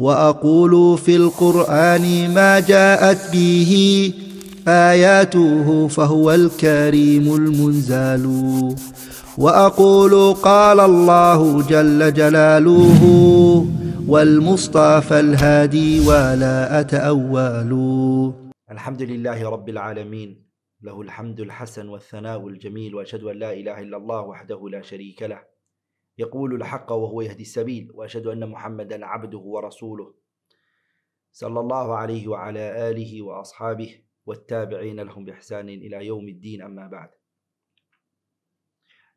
وأقول في القرآن ما جاءت به آياته فهو الكريم المنزال. وأقول قال الله جل جلاله والمصطفى الهادي ولا أتأول. الحمد لله رب العالمين. له الحمد الحسن والثناء الجميل وأشهد أن لا إله إلا الله وحده لا شريك له. يقول الحق وهو يهدي السبيل وأشهد أن محمدا عبده ورسوله. صلى الله عليه وعلى آله وأصحابه والتابعين لهم بإحسان إلى يوم الدين أما بعد.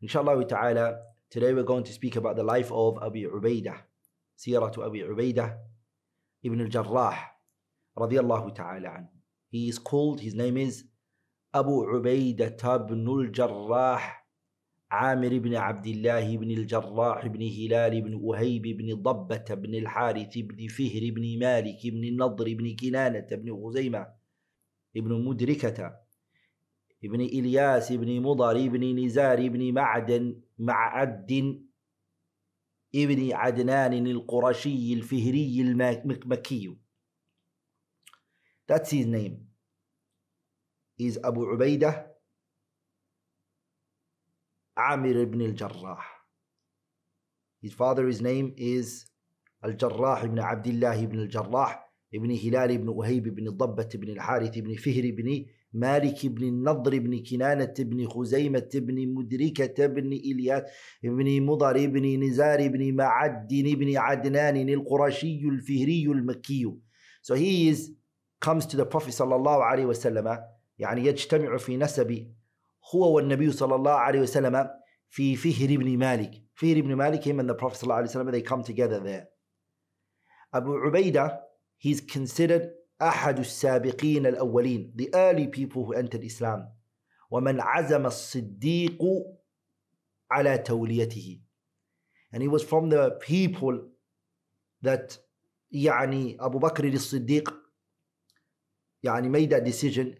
إن شاء الله تعالى today we're going to speak about the life of أبي عبيدة سيرة أبي عبيدة ابن الجراح رضي الله تعالى عنه. He is called his name is أبو عبيدة بن الجراح. عامر بن عبد الله بن الجراح بن هلال بن وهيب بن ضبة بن الحارث بن فهر بن مالك بن النضر بن كنانة بن خزيمة بن مدركة ابن إلياس ابن مضر ابن نزار ابن معدن معد ابن عدنان القرشي الفهري المكي That's his name. Is Abu Ubaidah Amir ibn al-Jarrah. His father's name is Al-Jarrah ibn Abdullah ibn al-Jarrah ibn Hilal ibn Uhayb ibn Dabbat ibn al-Harith ibn Fihr ibn مالك بن النضر بن كنانة بن خزيمة بن مدركة بن إلياس بن مضر بن نزار بن معد بن عدنان القرشي الفهري المكي So he is comes to the Prophet صلى الله عليه وسلم يعني يجتمع في نسب هو والنبي صلى الله عليه وسلم في فهر بن مالك. فهر بن مالك him and the Prophet صلى الله عليه وسلم they come together there. Abu Ubaidah he's considered أحد السابقين الأولين the early people who entered Islam. ومن عزم الصديق على توليته. And he was from the people that يعني أبو بكر الصديق يعني made that decision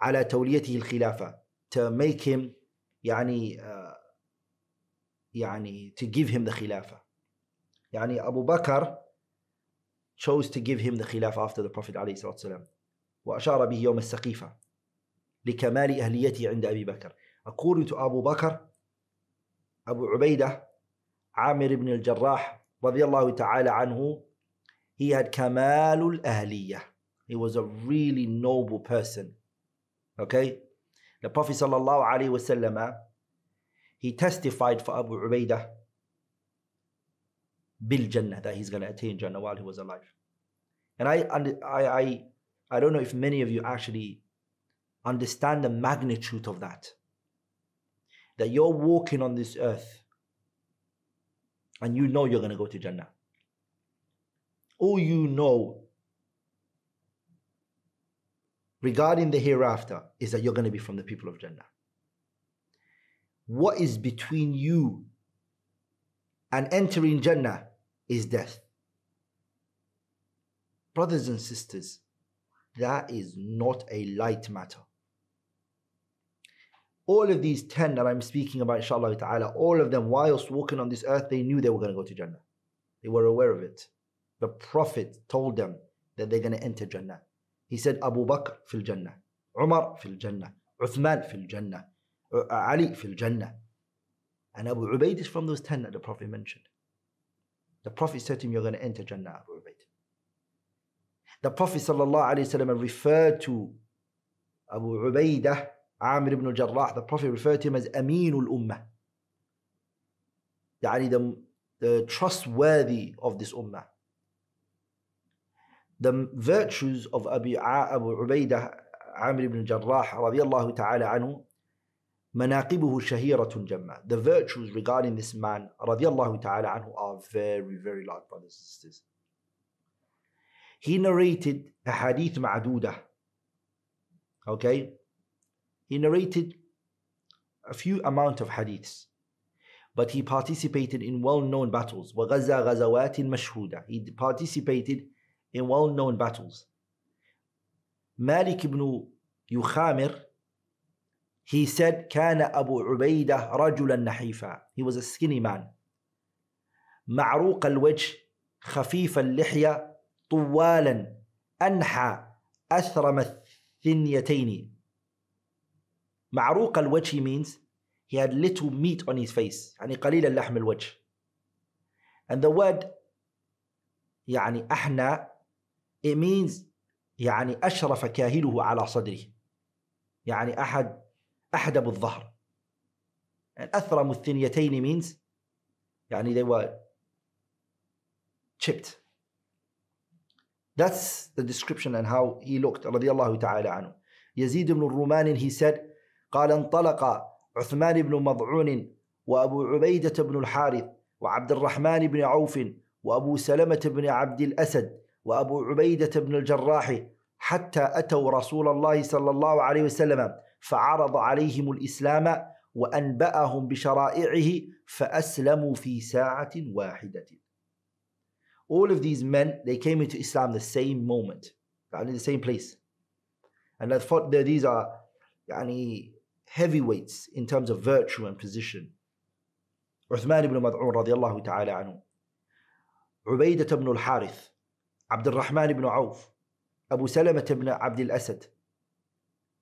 على توليته الخلافة. To make him يعني uh, يعني to give him the خلافة يعني أبو بكر chose to give him the khilafah after the Prophet عليه الصلاة والسلام وأشار به يوم السقيفة لكمال أهليته عند أبي بكر according to Abu Bakr Abu Ubaidah Amir ibn al-Jarrah رضي الله تعالى عنه he had كمال الأهلية he was a really noble person okay the Prophet صلى الله عليه وسلم he testified for Abu Ubaidah Jannah that he's going to attain Jannah while he was alive. And I, I, I, I don't know if many of you actually understand the magnitude of that. That you're walking on this earth and you know you're going to go to Jannah. All you know regarding the hereafter is that you're going to be from the people of Jannah. What is between you and entering Jannah is death. Brothers and sisters, that is not a light matter. All of these 10 that I'm speaking about, inshallah ta'ala, all of them, whilst walking on this earth, they knew they were going to go to Jannah. They were aware of it. The Prophet told them that they're going to enter Jannah. He said Abu Bakr fil Jannah, Umar fil Jannah, Uthman fil Jannah, uh, Ali fil Jannah. And Abu Ubaid is from those 10 that the Prophet mentioned. The Prophet said to him, You're going to enter Jannah, Abu Ubaid. The Prophet ﷺ referred to Abu Ubaidah, Amir ibn Jarrah. The Prophet referred to him as Aminul Ummah. Yani the, the trustworthy of this Ummah The virtues of Abu, Abu Ubaidah, Amir ibn al-Jarrah, radiallahu ta'ala anhu, مناقبه شهيرة جمة. The virtues regarding this man, radiallahu ta'ala anhu, are very, very large, brothers and sisters. He narrated a hadith ma'duda. Okay? He narrated a few amount of hadiths. But he participated in well-known battles. وغزا غزوات مشهودة. He participated in well-known battles. Malik ibn Yukhamir he said, كان أبو عبيدة رجلا نحيفا. He was a skinny man. معروق الوجه خفيف اللحية طوالا أنحى أثرم الثنيتين معروق الوجه means he had little meat on his face يعني قليل اللحم الوجه and the word يعني أحنى it means يعني أشرف كاهله على صدره. يعني أحد أحدب الظهر. and أثرم الثنيتين means يعني they were chipped. That's the description and how he looked رضي الله تعالى عنه. يزيد بن الرومان he said قال انطلق عثمان بن مضعون وأبو عبيدة بن الحارث وعبد الرحمن بن عوف وأبو سلمة بن عبد الأسد وأبو عبيدة بن الجراح حتى أتوا رسول الله صلى الله عليه وسلم فعرض عليهم الإسلام وأنبأهم بشرائعه فأسلموا في ساعة واحدة. All of these men they came into Islam the same moment. in the same place. And I thought that these are يعني heavyweights in terms of virtue and position. عثمان بن مدعون رضي الله تعالى عنه عبيدة بن الحارث عبد الرحمن بن عوف أبو سلمة بن عبد الأسد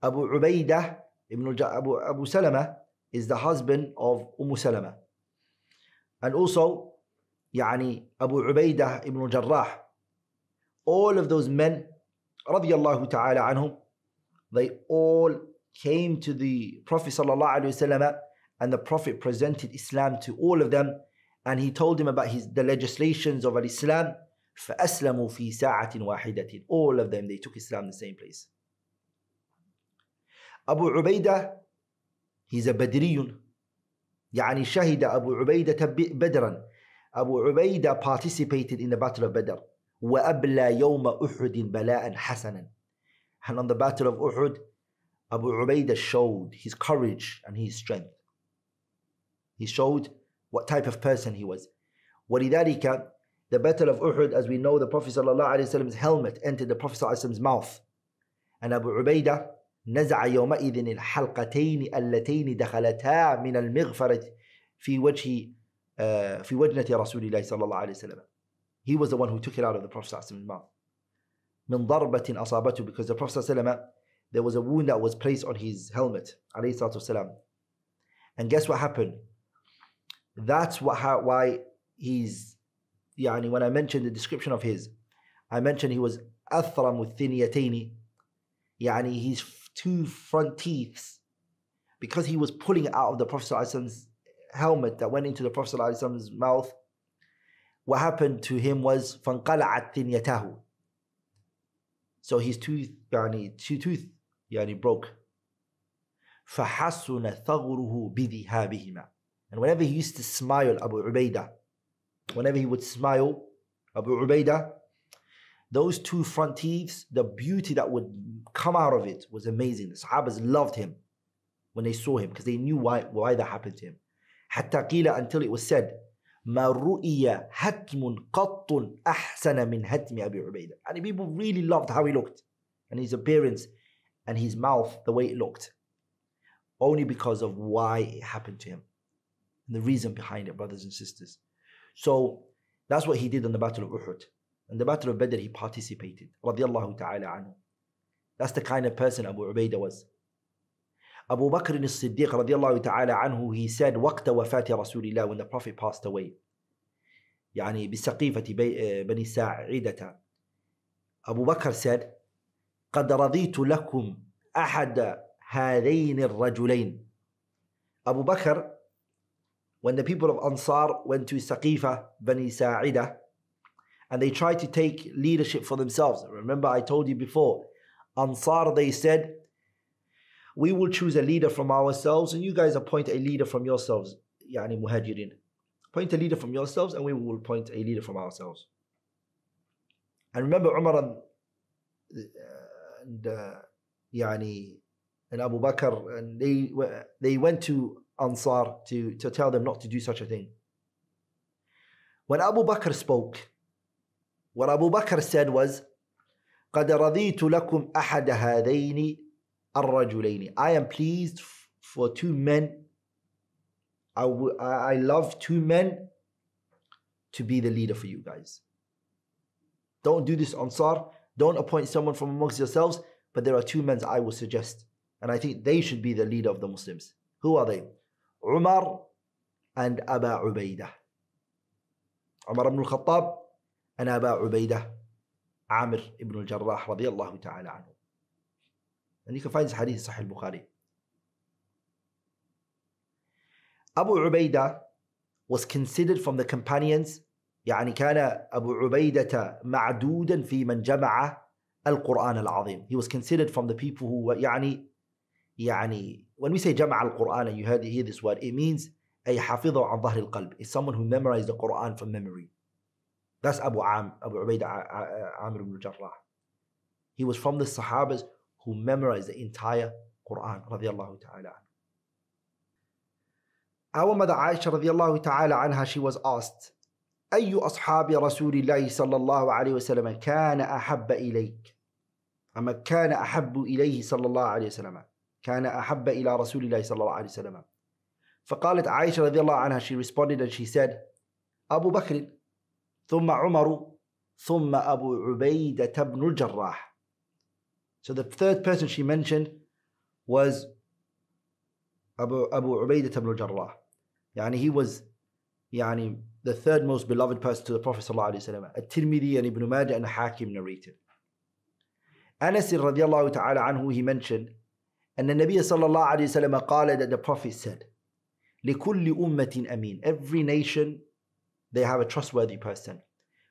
أبو عبيدة ابن الج... أبو, أبو سلمة is the husband of Umm Salama and also يعني أبو عبيدة ابن الجراح all of those men رضي الله تعالى عنهم they all came to the Prophet sallallahu alaihi wasallam and the Prophet presented Islam to all of them and he told them about his the legislations of Islam فأسلموا في ساعة واحدة all of them they took Islam in the same place أبو عبيدة he's a بدري يعني شهد أبو عبيدة بدرا أبو عبيدة participated in the battle of Badr وأبلى يوم أحد بلاء حسنا and on the battle of Uhud Abu Ubaidah showed his courage and his strength. He showed what type of person he was. ولذلك the battle of Uhud, as we know, the Prophet ﷺ's helmet entered the Prophet ﷺ's mouth. And Abu Ubaidah نزع يومئذ الحلقتين اللتين دخلتا من المغفرة في وجه في وجنة رسول الله صلى الله عليه وسلم. He was the one who took it out of the Prophet ﷺ's mouth. من ضربة أصابته because the Prophet ﷺ there was a wound that was placed on his helmet, والسلام. And guess what happened? That's what how, why he's يعني when I mentioned the description of his, I mentioned he was أثرم الثنيتين يعني his two front teeth because he was pulling it out of the Prophet's helmet that went into the Prophet's mouth what happened to him was فانقلعت ثنيته so his tooth يعني two tooth يعني broke فحسن ثغره بذهابهما and whenever he used to smile Abu Ubaidah whenever he would smile Abu Ubaidah those two front teeth the beauty that would come out of it was amazing the Sahabas loved him when they saw him because they knew why, why that happened to him حتى قيل until it was said ما رؤي هتم قط أحسن من هتم أبي عبيدة and people really loved how he looked and his appearance and his mouth the way it looked. Only because of why it happened to him. And the reason behind it, brothers and sisters. So that's what he did on the Battle of Uhud. In the Battle of Badr, he participated. Radiallahu ta'ala anhu. That's the kind of person Abu Ubaidah was. Abu Bakr as-Siddiq radiallahu ta'ala anhu, he said, وقت وفاة الله, when the Prophet passed away. يعني بسقيفة بني ساعدة. Abu Bakr said, قد رضيت لكم أحد هذين الرجلين Abu Bakr when the people of Ansar went to Saqifa, Bani Sa'ida, and they tried to take leadership for themselves. Remember, I told you before, Ansar, they said, we will choose a leader from ourselves, and you guys appoint a leader from yourselves, yani muhajirin. Appoint a leader from yourselves, and we will appoint a leader from ourselves. And remember, Umar and, uh, and uh, yani, and Abu Bakr, and they, they went to Ansar to, to tell them not to do such a thing. When Abu Bakr spoke, what Abu Bakr said was, قد رضيت لكم أحد هذين الرجلين. I am pleased for two men. I, w- I love two men to be the leader for you guys. don't do this Ansar, don't appoint someone from amongst yourselves, but there are two men I will suggest. And I think they should be the leader of the Muslims. Who are they? Umar and Aba Ubaidah. Umar ibn al-Khattab and Aba Ubaidah. Amir ibn al-Jarrah radiallahu ta'ala anhu. And you can find this hadith in Sahih Bukhari. Abu Ubaidah was considered from the companions يعني كان أبو عبيدة معدودا في من جمع القرآن العظيم. He was considered from the people who were يعني يعني when we say جمع القرآن and you heard hear this word it means أي حفظه عن ظهر القلب. It's someone who memorized the Quran from memory. That's Abu Am, Abu Ubaidah Amir ibn Jarrah. He was from the Sahabas who memorized the entire Quran رضي الله تعالى عنه. Our mother Aisha رضي الله تعالى عنها she was asked أي أصحاب رسول الله صلى الله عليه وسلم كان أحب إليك أما كان أحب إليه صلى الله عليه وسلم كان أحب إلى رسول الله صلى الله عليه وسلم فقالت عائشة رضي الله عنها she responded and she said أبو بكر ثم عمر ثم أبو عبيدة بن الجراح So the third person she mentioned was Abu, Abu Ubaidah ibn al-Jarrah. يعني he was يعني the third most beloved person to the Prophet صلى الله عليه وسلم. At-Tirmidhi and Ibn Majah and Hakim narrated. Anas رضي الله تعالى عنه he mentioned أن النبي صلى الله عليه وسلم قال that the Prophet said لكل أمة أمين Every nation they have a trustworthy person.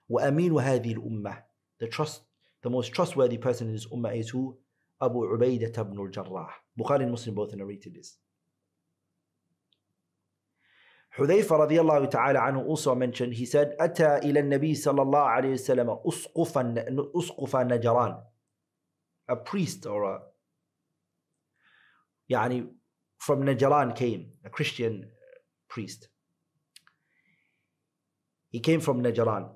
وأمين هذه الأمة The trust the most trustworthy person in this ummah is who? Abu Ubaidah ibn al-Jarrah. Bukhari and Muslim both narrated this. Hudayfa radiallahu ta'ala anhu also mentioned, he said, أتى إلى النبي صلى الله عليه وسلم أسقف أسقف نجران. A priest or a يعني from Najran came, a Christian priest. He came from Najran.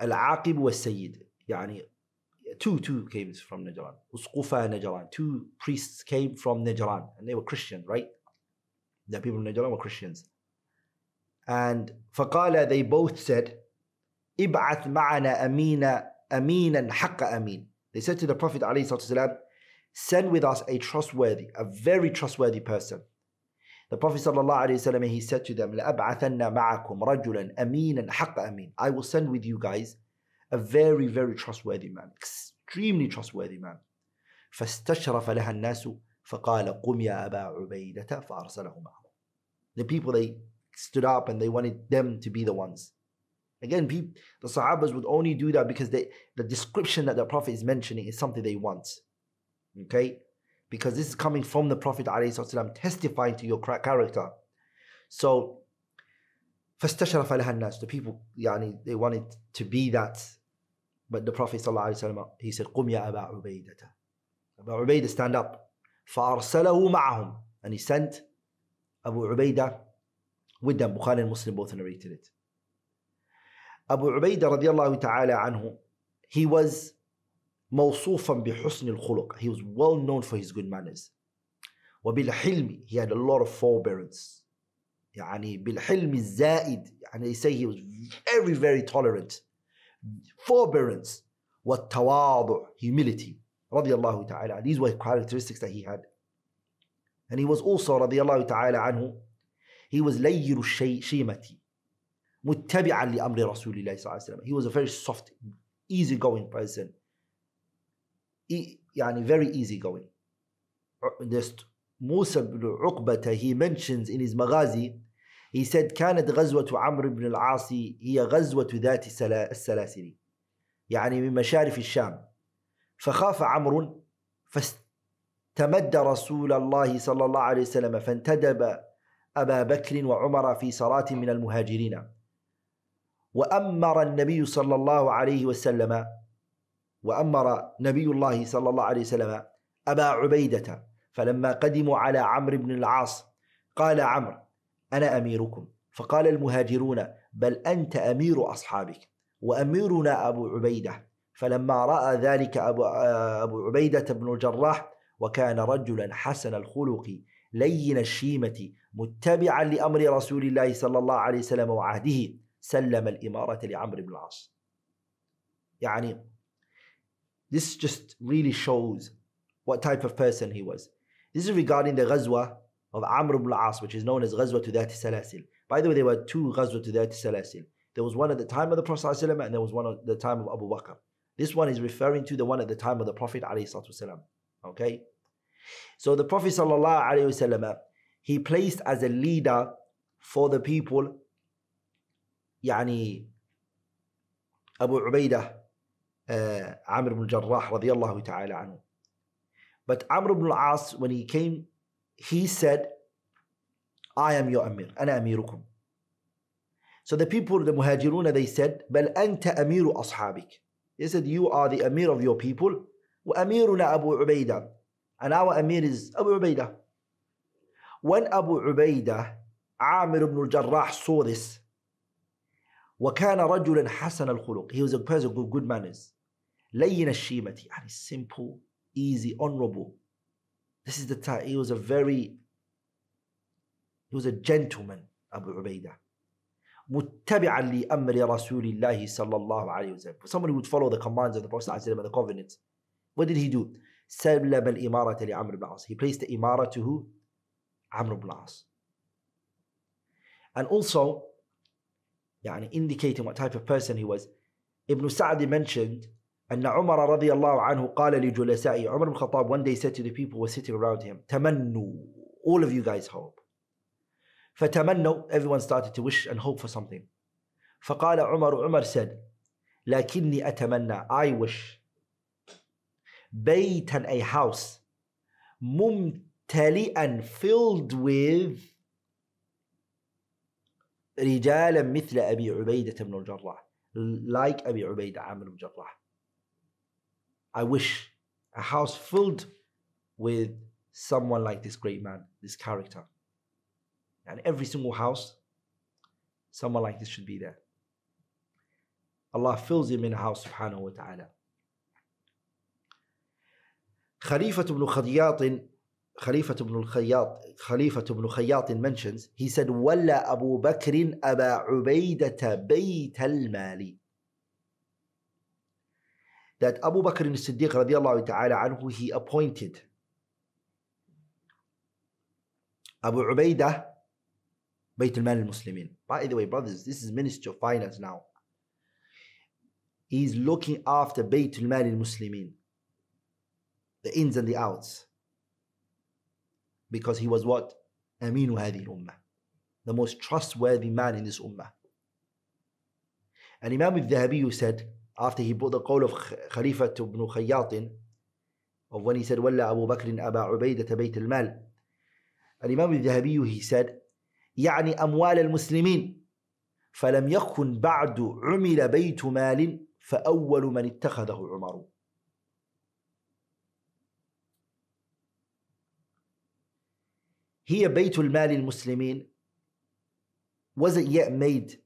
العاقب والسيد يعني two two came from Najran. Usqufa Najran. Two priests came from Najran and they were Christian, right? The people of Najran were Christians. And فقال they both said ابعث معنا أمينا أمينا حق أمين. They said to the Prophet عليه الصلاة والسلام, send with us a trustworthy, a very trustworthy person. The Prophet ﷺ, he said to them, لَأَبْعَثَنَّ مَعَكُمْ رَجُلًا أَمِينًا حَقَّ أَمِينًا I will send with you guys a very, very trustworthy man, extremely trustworthy man. فاستشرف لها الناس فقال قم يا أبا عبيدة فأرسله معه. The people, they stood up and they wanted them to be the ones. Again, people, the Sahabas would only do that because they, the description that the Prophet is mentioning is something they want. Okay? Because this is coming from the Prophet ﷺ testifying to your character. So, فاستشرف لها الناس. The people, يعني, they wanted to be that. But the Prophet ﷺ, he said, قم يا أبا عبيدة. Abu Ubaidah stand up. فأرسله معهم. And he sent Abu Ubaidah with them. Bukhari and Muslim both narrated it. Abu Ubaidah radiallahu ta'ala anhu, he was موصوفا بحسن الخلق. He was well known for his good manners. وبالحلم he had a lot of forbearance. يعني بالحلم الزائد يعني they say he was very very tolerant. Forbearance والتواضع humility رضي الله تعالى These were characteristics that he had. And he was also رضي الله تعالى عنه he was لير الشيمة متبعا لأمر رسول الله صلى الله عليه وسلم. He was a very soft, easygoing person. يعني very easygoing. There's Musa ibn Uqbata, he mentions in his Maghazi, he said كانت غزوة عمرو بن العاص هي غزوة ذات السلاسل يعني من مشارف الشام. فخاف عمرو فاستمد رسول الله صلى الله عليه وسلم فانتدب أبا بكر وعمر في صلاة من المهاجرين. وأمر النبي صلى الله عليه وسلم وأمر نبي الله صلى الله عليه وسلم أبا عبيدة فلما قدموا على عمرو بن العاص قال عمرو أنا أميركم فقال المهاجرون بل أنت أمير أصحابك وأميرنا أبو عبيدة فلما رأى ذلك أبو, أبو عبيدة بن الجراح وكان رجلا حسن الخلق لين الشيمة متبعا لأمر رسول الله صلى الله عليه وسلم وعهده سلم الإمارة لعمرو بن العاص يعني this just really shows what type of person he was. This is regarding the Ghazwa of Amr ibn al-As, which is known as Ghazwa to Dhat Salasil. By the way, there were two Ghazwa to Dhat Salasil. There was one at the time of the Prophet ﷺ and there was one at the time of Abu Bakr. This one is referring to the one at the time of the Prophet ﷺ. Okay? So the Prophet ﷺ, he placed as a leader for the people يعني Abu Ubaidah uh, Amr ibn Jarrah radiallahu ta'ala anhu. But Amr ibn al-As, when he came, he said, I am your Amir, أنا أميركم. So the people, the Muhajirun, they said, بل أنت أمير أصحابك. They said, you are the Amir of your people. وأميرنا أبو عبيدة. And our Amir is Abu Ubaidah. When Abu Ubaidah, Amir ibn al-Jarrah saw this, وكان رجلا حسن الخلق. He was a person with good manners. لين الشيمة يعني simple, easy, honorable. This is the time. He was a very, he was a gentleman, Abu Ubaidah. متبعا لأمر رسول الله صلى الله عليه وسلم. Someone who would follow the commands of the Prophet ﷺ and the covenants. What did he do? سلم الإمارة لعمر بن العاص. He placed the imara to who? Amr ibn al-As. And also, يعني indicating what type of person he was, Ibn Sa'd mentioned أن عمر رضي الله عنه قال لجلسائه Umar ibn Khattab one day said to the people who were sitting around him تمنوا all of you guys hope فتمنوا everyone started to wish and hope for something فقال عمر عمر said لكني أتمنى I wish بيتا a house ممتلئا filled with رجالا مثل أبي عبيدة بن الجراح like أبي عبيدة عامر بن الجراح I wish a house filled with someone like this great man, this character. And every single house, someone like this should be there. Allah fills him in a house, subhanahu wa ta'ala. Khalifa ibn Khayyat, Khalifa ibn al-Khayyat, Khalifa ibn Khayyat mentions, he said, Walla Abu Bakr Aba Ubaidata Bayt al-Mali that Abu Bakr and Siddiq radiallahu ta'ala anhu, he appointed Abu Ubaidah Bayt al-Mal al-Muslimin. By the way, brothers, this is Minister of Finance now. He's looking after Bayt al-Mal al-Muslimin. The ins and the outs. Because he was what? Aminu hadhi ummah. The most trustworthy man in this ummah. And Imam al-Dhahabi said, after he brought the call of Khalifa ibn Khayyat of when he said ولا أبو بكر أبا عبيدة بيت المال. الإمام الذهبي he said يعني أموال المسلمين؟ فلم يكن بعد عمل بيت مال فأول من اتخذه عمر. هي بيت المال المسلمين wasn't yet made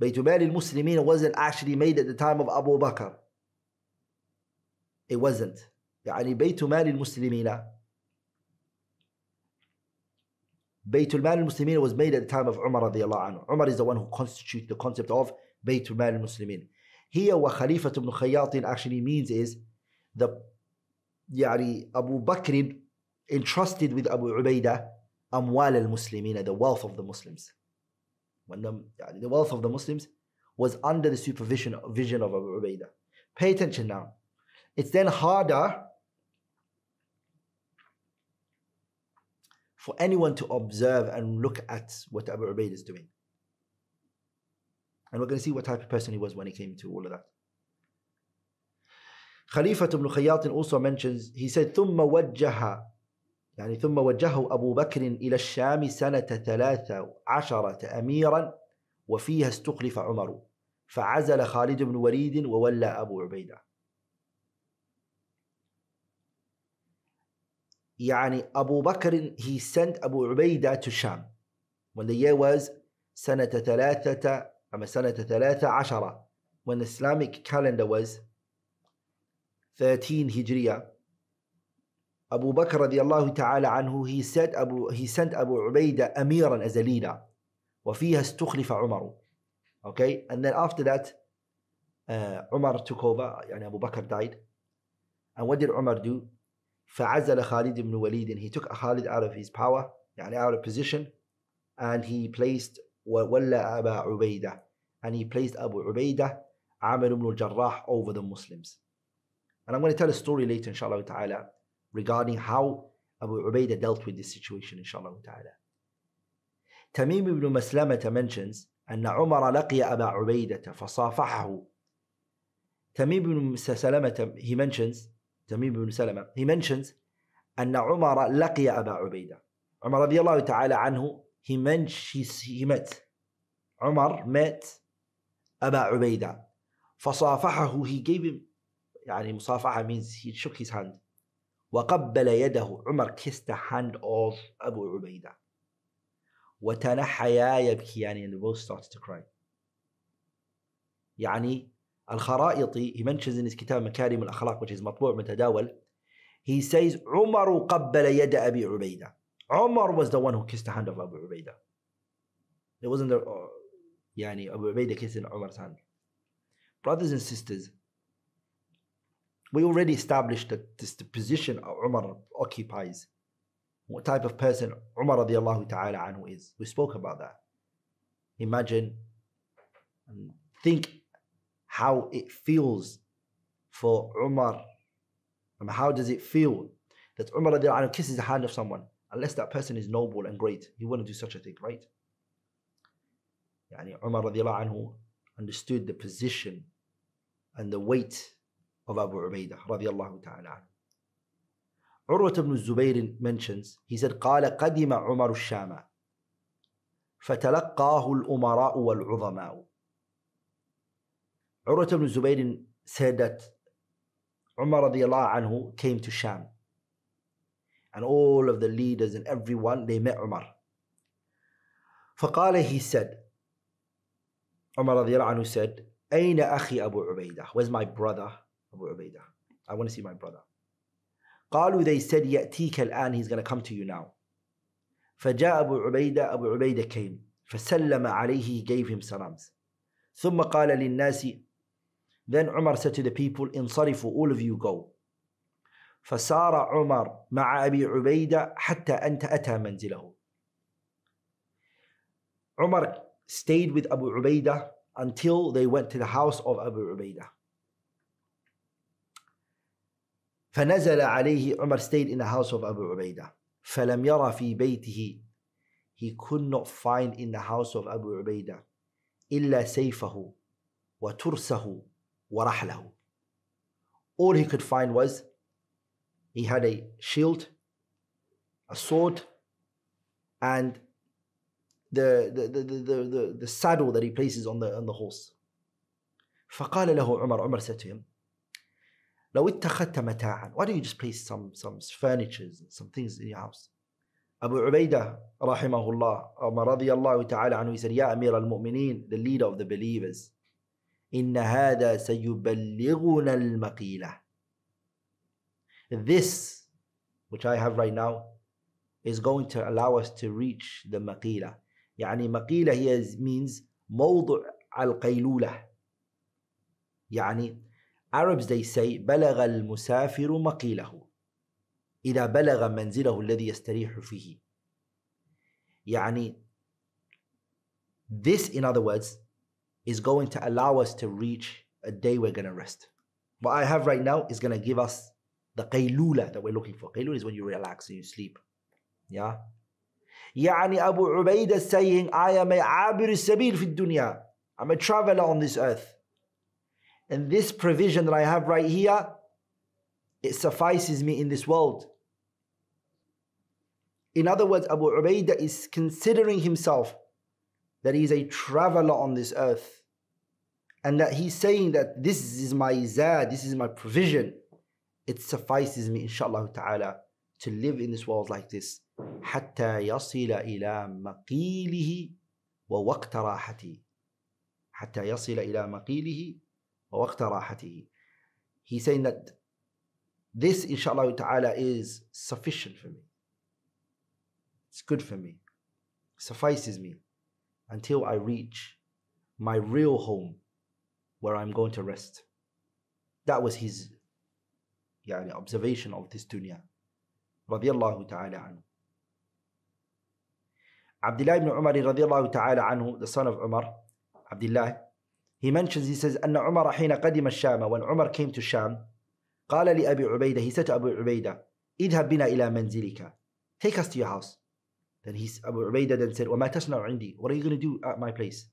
Baytul Mal al-Muslimin wasn't actually made at the time of Abu Bakr. It wasn't. يعني بيت مال المسلمين بيت المال المسلمين was made at the time of Umar رضي الله عنه. Umar is the one who constitutes the concept of بيت المال المسلمين. Here وخليفة ابن خياط actually means is the يعني Abu Bakr entrusted with Abu Ubaidah أموال المسلمين the wealth of the Muslims. when the, the wealth of the Muslims was under the supervision vision of Abu Ubaidah. Pay attention now. It's then harder for anyone to observe and look at what Abu Ubaidah is doing. And we're going to see what type of person he was when he came to all of that. Khalifa ibn Khayyat also mentions, he said, ثم وجه يعني ثم وجهه أبو بكر إلى الشام سنة ثلاثة عشرة أميرا وفيها استخلف عمر فعزل خالد بن وليد وولى أبو عبيدة. يعني أبو بكر he sent أبو عبيدة to Sham. When the year was سنة ثلاثة أما سنة ثلاثة عشرة when the Islamic calendar was 13 Hijriya Abu Bakr radiallahu ta'ala anhu, he said Abu, he sent Abu Ubaidah amiran as a leader. وفيها استخلف عمر. Okay, and then after that, uh, Umar took over, يعني Abu Bakr died. And what did Umar do? فعزل Khalid ibn Walid he took Khalid out of his power, يعني out of position, and he placed وولى أبا عبيدة and he placed Abu Ubaidah, Amir ibn al-Jarrah over the Muslims. And I'm going to tell a story later, inshallah ta'ala, regarding how Abu Ubaidah dealt with this situation, inshallah ta'ala. Tamim ibn Maslamah mentions أن عمر لقي أبا عبيدة فصافحه Tamim ibn Salamah, he mentions, Tamim ibn Salama, he mentions أن عمر لقي أبا عبيدة. Umar رضي الله تعالى عنه, he, meant, he, met, Umar met أبا عبيدة. فصافحه, he gave him, يعني مصافحة means he shook his hand. وقبل يده عمر كيست هاند أوف أبو عبيدة. وتنحيا يبكي يعني بو ستارت تو كراي يعني الخرائط هي منشز كتاب مكارم الاخلاق وجهز مطبوع متداول هي سيز عمر قبل يد أبي عبيدة. عمر واز ذا وان هو كيست هاند اوف ابو عبيده It wasn't the, uh, يعني أبو عبيدة كيس عمر هاند Brothers and sisters, we already established that this the position Umar occupies what type of person Umar radiallahu ta'ala anhu is we spoke about that imagine and think how it feels for Umar. And how does it feel that Umar anhu kisses the hand of someone? Unless that person is noble and great, he wouldn't do such a thing, right? Yani Umar anhu understood the position and the weight of Abu Ubaidah radiallahu ta'ala anhu. Urwat ibn Zubayr mentions, he said, قال قدم عمر الشام فتلقاه الأمراء والعظماء Urwat ibn Zubayr said that Umar radiallahu anhu came to Sham. And all of the leaders and everyone, they met Umar. فقال he said, Umar radiallahu anhu said, أين أخي أبو عبيدة? Where's my brother Abu Ubaidah? I want to see my brother. قالوا they said يأتيك الآن he's going to come to you now. فجاء أبو عبيدة أبو عبيدة came فسلم عليه he gave him salams. ثم قال للناس then Umar said to the people, انصرفوا, all of you go. فسار عمر مع أبي عبيدة حتى أنت أتى منزله. Umar stayed with Abu Ubaidah until they went to the house of Abu Ubaidah. فنزل عليه Umar stayed in the house of Abu Ubaidah. فلم يرى في بيته he could not find in the house of Abu Ubaidah إلا سيفه وترسه وَرَحْلَهُ All he could find was he had a shield, a sword, and the, the, the, the, the, the saddle that he places on the, on the horse. فقال له عمر عمر said to him لو اتخذت متاعا why don't you just place some some furniture some things in your house Abu Ubaidah rahimahullah رضي الله تعالى عنه said يا أمير المؤمنين the leader of the believers إن هذا سيبلغنا المقيلة This which I have right now is going to allow us to reach the مقيلة يعني مقيلة هي means موضع القيلولة يعني Arabs they say بلغ المسافر مقيله إذا بلغ منزله الذي يستريح فيه يعني this in other words is going to allow us to reach a day we're going to rest. What I have right now is going to give us the qaylula that we're looking for. Qaylula is when you relax and you sleep. Yeah? يعني Abu Ubaidah saying, I am a abir sabil fi dunya. I'm a traveler on this earth. And this provision that I have right here, it suffices me in this world. In other words, Abu Ubaidah is considering himself that he is a traveler on this earth and that he's saying that this is my zad, this is my provision, it suffices me, inshallah ta'ala, to live in this world like this. حتى يصل إلى مقيله ووقت راحته حتى يصل إلى مقيله ووقت راحته He's saying that this inshallah ta'ala is sufficient for me. It's good for me. Suffices me until I reach my real home where I'm going to rest. That was his يعني, observation of this dunya. رضي الله تعالى عنه. Abdullah ibn Umar radiallahu ta'ala anhu, the son of Umar, Abdullah, he mentions, he says, أن عمر حين قدم الشام, when Umar came to Sham, قال لأبي عبيدة, he said to Abu Ubaidah, اذهب بنا إلى منزلك, take us to your house. Then he, Abu Ubaidah then said, وما تصنع عندي, what are you going to do at my place?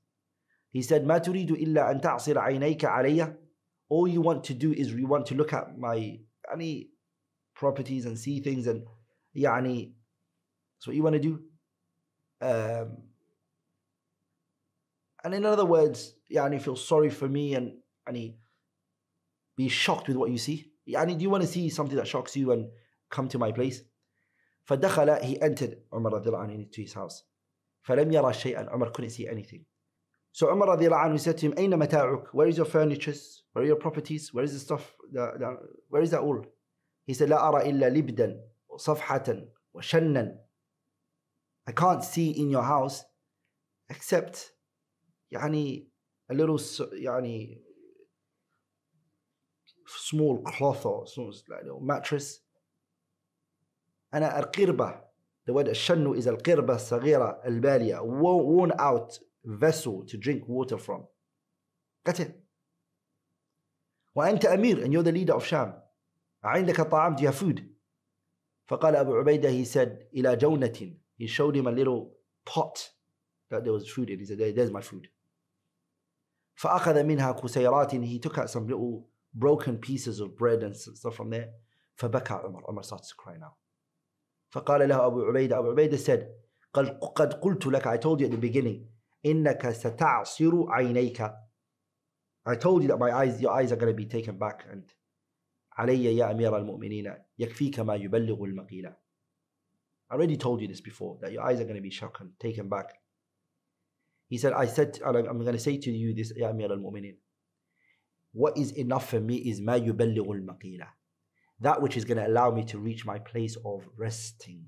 He said, ما تريد إلا أن تعصر عينيك علي, all you want to do is you want to look at my any properties and see things and يعني, so what you want to do? Um, and in other words, يعني feel sorry for me and يعني be shocked with what you see. يعني do you want to see something that shocks you and come to my place? فدخل he entered Umar رضي الله عنه into his house. فلم يرى شيئا Umar couldn't see anything. So Umar رضي الله عنه said to him أين متاعك? Where is your furniture? Where are your properties? Where is the stuff? The, the, where is that all? He said لا أرى إلا لبدا وصفحة وشنا I can't see in your house except يعني a little يعني small cloth or small like little mattress أنا القربة the word الشن is القربة الصغيرة البالية worn out vessel to drink water from that's it وأنت أمير and you're the leader of Sham عندك طعام do you have food فقال أبو عبيدة he said إلى جونة he showed him a little pot that there was food in. He said, There's my food. فأخذ منها كسيرات he took out some little broken pieces of bread and stuff from there فبكى عمر عمر starts to cry now فقال له أبو عبيدة أبو عبيدة said قد قلت لك I told you at the beginning إنك ستعصر عينيك I told you that my eyes your eyes are going to be taken back and علي يا أمير المؤمنين يكفيك ما يبلغ المقيلة I already told you this before that your eyes are going to be shocked and taken back. He said, I said, I'm going to say to you this, Ya Amir al Mu'minin. What is enough for me is ma yuballighu al maqila. That which is going to allow me to reach my place of resting.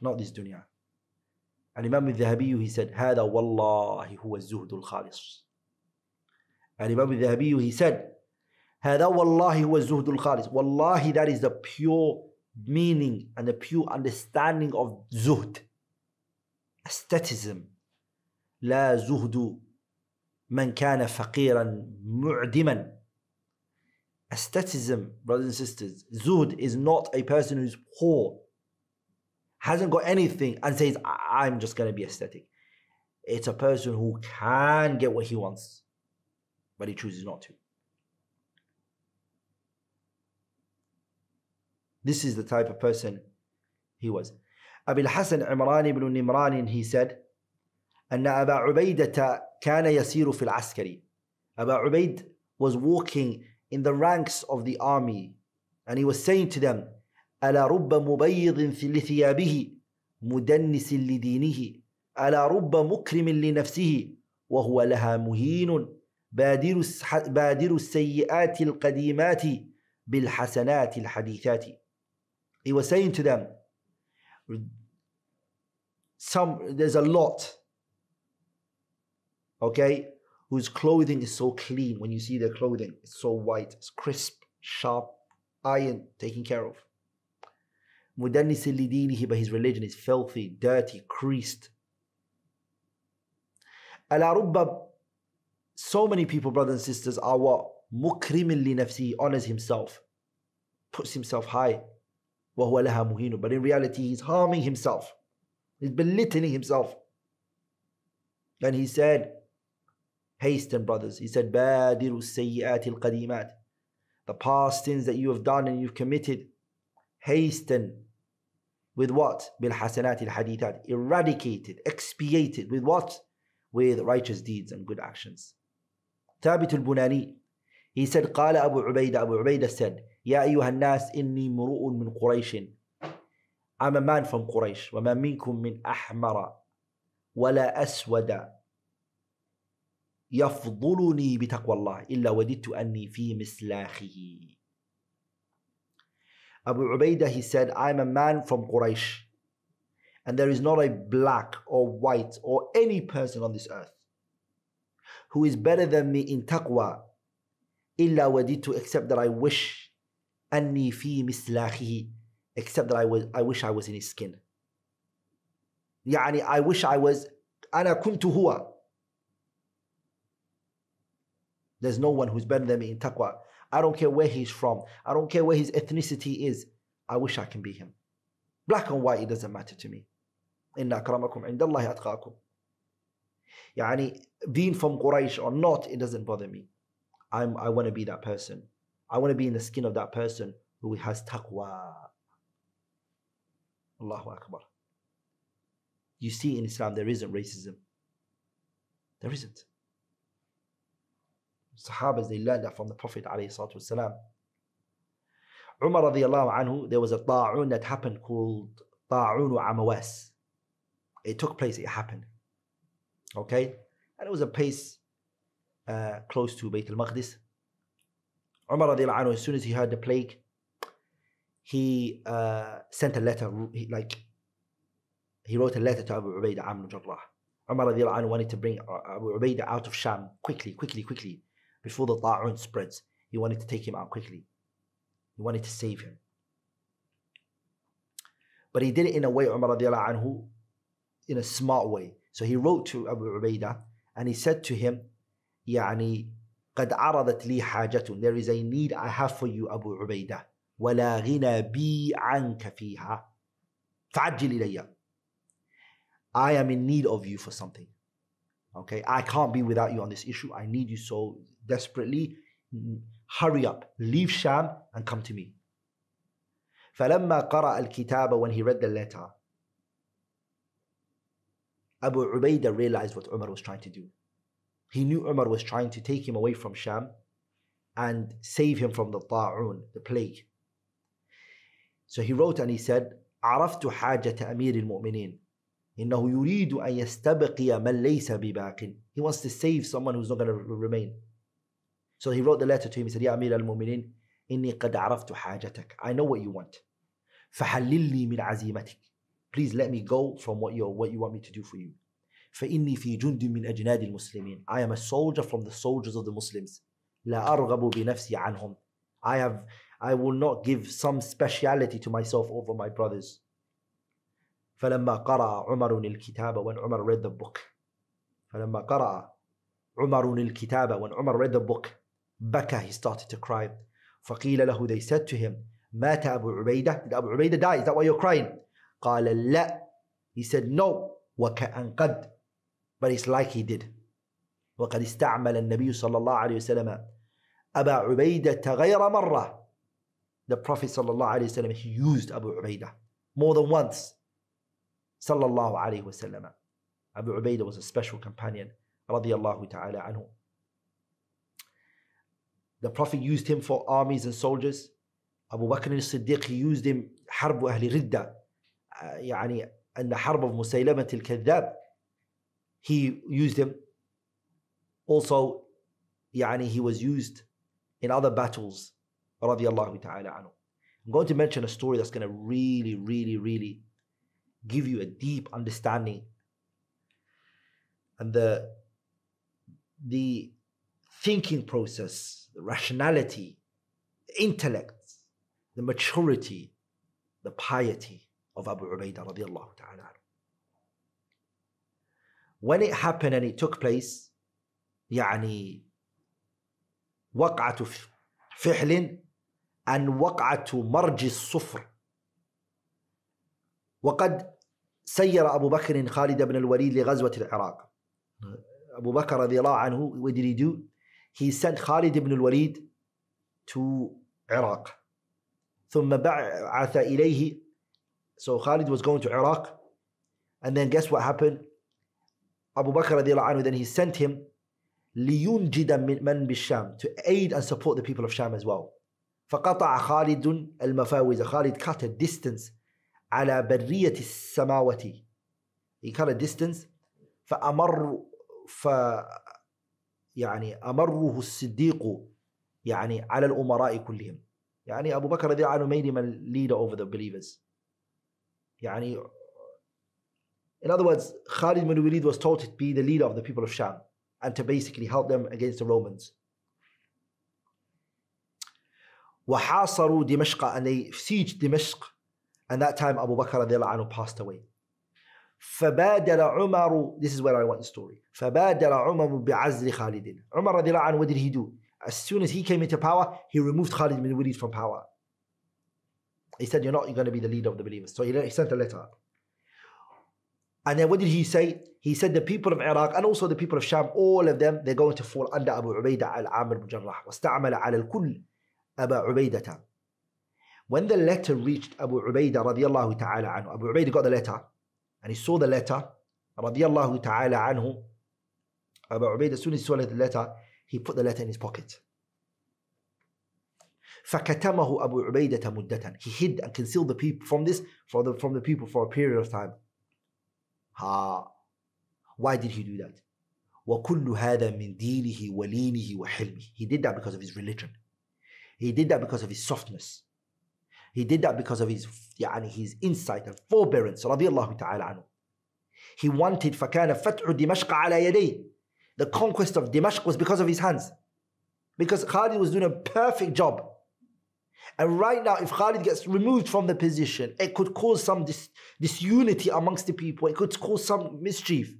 Not this dunya. And Imam al-Dhahabi, he said, هذا والله هو الزهد الخالص. And Imam al-Dhahabi, he said, هذا والله هو الزهد الخالص. Wallahi, that is the pure meaning and the pure understanding of zuhd, aestheticism. لا زهد من كان فقيرا معدما. Aestheticism, brothers and sisters, zuhd is not a person who's poor, hasn't got anything, and says, I'm just going to be aesthetic. It's a person who can get what he wants, but he chooses not to. This is the type of person he was. Abil Hassan Imran ibn Nimran, he said, أن أبا عبيدة كان يسير في العسكري. Abu Ubaid was walking in the ranks of the army and he was saying to them, ألا رب مبيض لثيابه مدنس لدينه ألا رب مكرم لنفسه وهو لها مهين بادر بادر السيئات القديمات بالحسنات الحديثات he was saying to them, some there's a lot, okay, whose clothing is so clean. When you see their clothing, it's so white, it's crisp, sharp, iron, taken care of. مدنس لدينه but his religion is filthy, dirty, creased. ألا رب so many people, brothers and sisters, are what? مكرم لنفسه, honors himself, puts himself high. وهو لها مهين but in reality he's harming himself he's belittling himself and he said hasten brothers he said بادروا السيئات القديمات the past sins that you have done and you've committed hasten with what بالحسنات الحديثات eradicated expiated with what with righteous deeds and good actions ثابت البناني he said قال أبو عبيدة أبو عبيدة said يا أيها الناس إني مروء من قريش a man from قريش وما منكم من أحمر ولا أسود يفضلني بتقوى الله إلا وددت أني في مسلاخه Abu Ubaidah he said I'm a man from Quraysh and there is not a black or white or any person on this earth who is better than me in taqwa إلا وددت except that I wish أني في مثلاخه except that I was I wish I was in his skin يعني I wish I was أنا كنت هو There's no one who's better than me in taqwa. I don't care where he's from. I don't care where his ethnicity is. I wish I can be him. Black and white, it doesn't matter to me. إن أكرمكم عند الله أتقاكم. يعني being from Quraysh or not, it doesn't bother me. I'm, I want to be that person. I want to be in the skin of that person who has taqwa. Allahu Akbar. You see in Islam there isn't racism. There isn't. Sahabas, they learned that from the Prophet والسلام. Umar radiallahu anhu, there was a ta'un that happened called ta'un amawas. It took place, it happened. Okay? And it was a place uh, close to Bayt al-Maqdis. Umar radiallahu anhu, as soon as he heard the plague, he uh, sent a letter, he, like, he wrote a letter to Abu Ubaidah Amr Jarrah. Umar radiallahu anhu wanted to bring Abu Ubaidah out of Sham quickly, quickly, quickly before the ta'un spreads. He wanted to take him out quickly. He wanted to save him. But he did it in a way, Umar radiallahu anhu, in a smart way. So he wrote to Abu Ubaidah and he said to him, يعني قد عرضت لي حاجة There is a need I have for you Abu Ubaidah ولا غنى بي عنك فيها فعجل إلي I am in need of you for something. Okay, I can't be without you on this issue. I need you so desperately. Hurry up, leave Sham and come to me. فلما قرأ الكتاب when he read the letter Abu Ubaidah realized what Umar was trying to do. He knew Umar was trying to take him away from Sham and save him from the ta'un, the plague. So he wrote and he said, عرفت حاجة أمير المؤمنين إنه يريد أن يستبقي من ليس بباق He wants to save someone who's not going to remain. So he wrote the letter to him. He said, يا أمير المؤمنين إني قد عرفت حاجتك. I know what you want. فحللني من عزيمتك. Please let me go from what you what you want me to do for you. فإني في جند من أجناد المسلمين. I am a soldier from the soldiers of the Muslims. لا أرغب بنفسي عنهم. I have I will not give some speciality to myself over my brothers. فلما قرأ عمر الكتاب when Umar read the book فلما قرأ عمر الكتاب when Umar read the book بكى he started to cry فقيل له they said to him مات أبو عبيدة did Abu Ubaidah die is that why you're crying قال لا he said no وكأن قد but it's like he did وقد استعمل النبي صلى الله عليه وسلم أبا عبيدة غير مرة the Prophet صلى الله عليه وسلم he used Abu Ubaidah more than once صلى الله عليه وسلم Abu Ubaidah was a special companion رضي الله تعالى عنه The Prophet used him for armies and soldiers Abu Bakr al-Siddiq he used him حرب أهل ردة يعني أن حرب مسيلمة الكذاب he used him also يعني he was used in other battles رضي الله تعالى عنه I'm going to mention a story that's going to really really really give you a deep understanding and the the thinking process the rationality the intellect the maturity the piety of Abu Ubaidah radiallahu ta'ala When it happened and it took place يعني وقعة فحل and وقعة مرج الصفر وقد سير أبو بكر خالد بن الوليد لغزوة العراق أبو بكر رضي الله عنه what did he do? He sent Khalid ibn al-Walid to Iraq ثم بعث إليه So Khalid was going to Iraq and then guess what happened? Abu Bakr الله عنه then he sent him لينجد من بالشام to aid and support the people of Sham as well فقطع خالد المفاوز Khalid cut a distance على برية السماوة he cut a distance فأمر ف يعني أمره الصديق يعني على الأمراء كلهم يعني أبو بكر رضي الله عنه made him a leader over the believers يعني in other words Khalid bin Walid was told to be the leader of the people of Sham and to basically help them against the Romans. وحاصروا دمشق and they sieged Dimashq and that time Abu Bakr رضي الله عنه passed away. فبادر عمر this is where I want the story فبادر عمر بعزل خالد عمر رضي الله عنه what did he do as soon as he came into power he removed Khalid bin Walid from power he said you're not going to be the leader of the believers so he sent a letter and then what did he say he said the people of Iraq and also the people of Sham all of them they're going to fall under Abu Ubaidah al-Amir bin Jarrah واستعمل على الكل أبا عبيدة when the letter reached Abu Ubaidah رضي الله تعالى عنه Abu Ubaidah got the letter and he saw the letter, radiallahu ta'ala anhu, Abu Ubaid, as soon as he saw the letter, he put the letter in his pocket. فكتمه أبو عبيدة مدة. He hid and concealed the people from this, from the, from the people for a period of time. Ha. Why did he do that? وكل هذا من دينه ولينه وحلمه. He did that because of his religion. He did that because of his softness. He did that because of his يعني his insight and forbearance رضي الله تعالى عنه. He wanted فكان فتح دمشق على يديه. The conquest of Dimashq was because of his hands. Because Khalid was doing a perfect job. and right now, if Khalid gets removed from the position, it could cause some dis- disunity amongst the people. It could cause some mischief.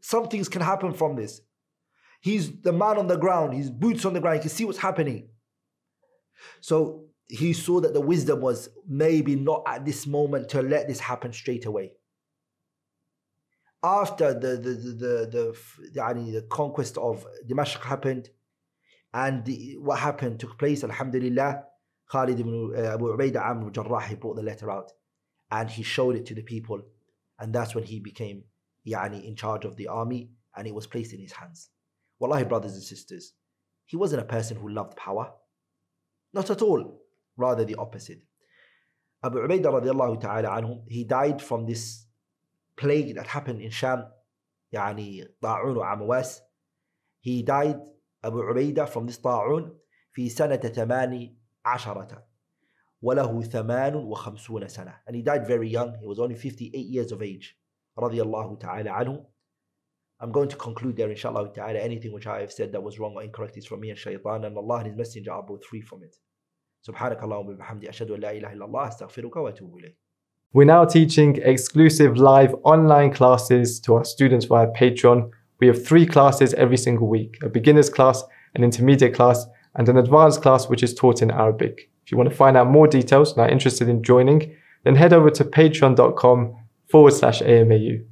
Some things can happen from this. He's the man on the ground, his boots on the ground, he can see what's happening. So he saw that the wisdom was maybe not at this moment to let this happen straight away. After the the the the, the, the conquest of Damascus happened, and the, what happened took place, Alhamdulillah, Khalid ibn uh, Abu Ubaidah Amr Jarrah, he brought the letter out and he showed it to the people. And that's when he became yani, in charge of the army and it was placed in his hands. Wallahi, brothers and sisters, he wasn't a person who loved power. Not at all rather the opposite. Abu Ubaidah radiallahu ta'ala anhu, he died from this plague that happened in Sham, يعني طاعون وعمواس. He died, Abu Ubaidah, from this طاعون في سنة ثمان عشرة وله ثمان وخمسون سنة. And he died very young, he was only 58 years of age. رضي الله تعالى عنه. I'm going to conclude there, inshallah ta'ala. Anything which I have said that was wrong or incorrect is from me and shaitan, and Allah and His Messenger are both free from it. سبحانك اللهم وبحمدك أشهد أن لا إله إلا الله أستغفرك وأتوب إليك We're now teaching exclusive live online classes to our students via Patreon. We have three classes every single week a beginner's class, an intermediate class, and an advanced class which is taught in Arabic. If you want to find out more details and are interested in joining, then head over to patreon.com forward slash AMAU.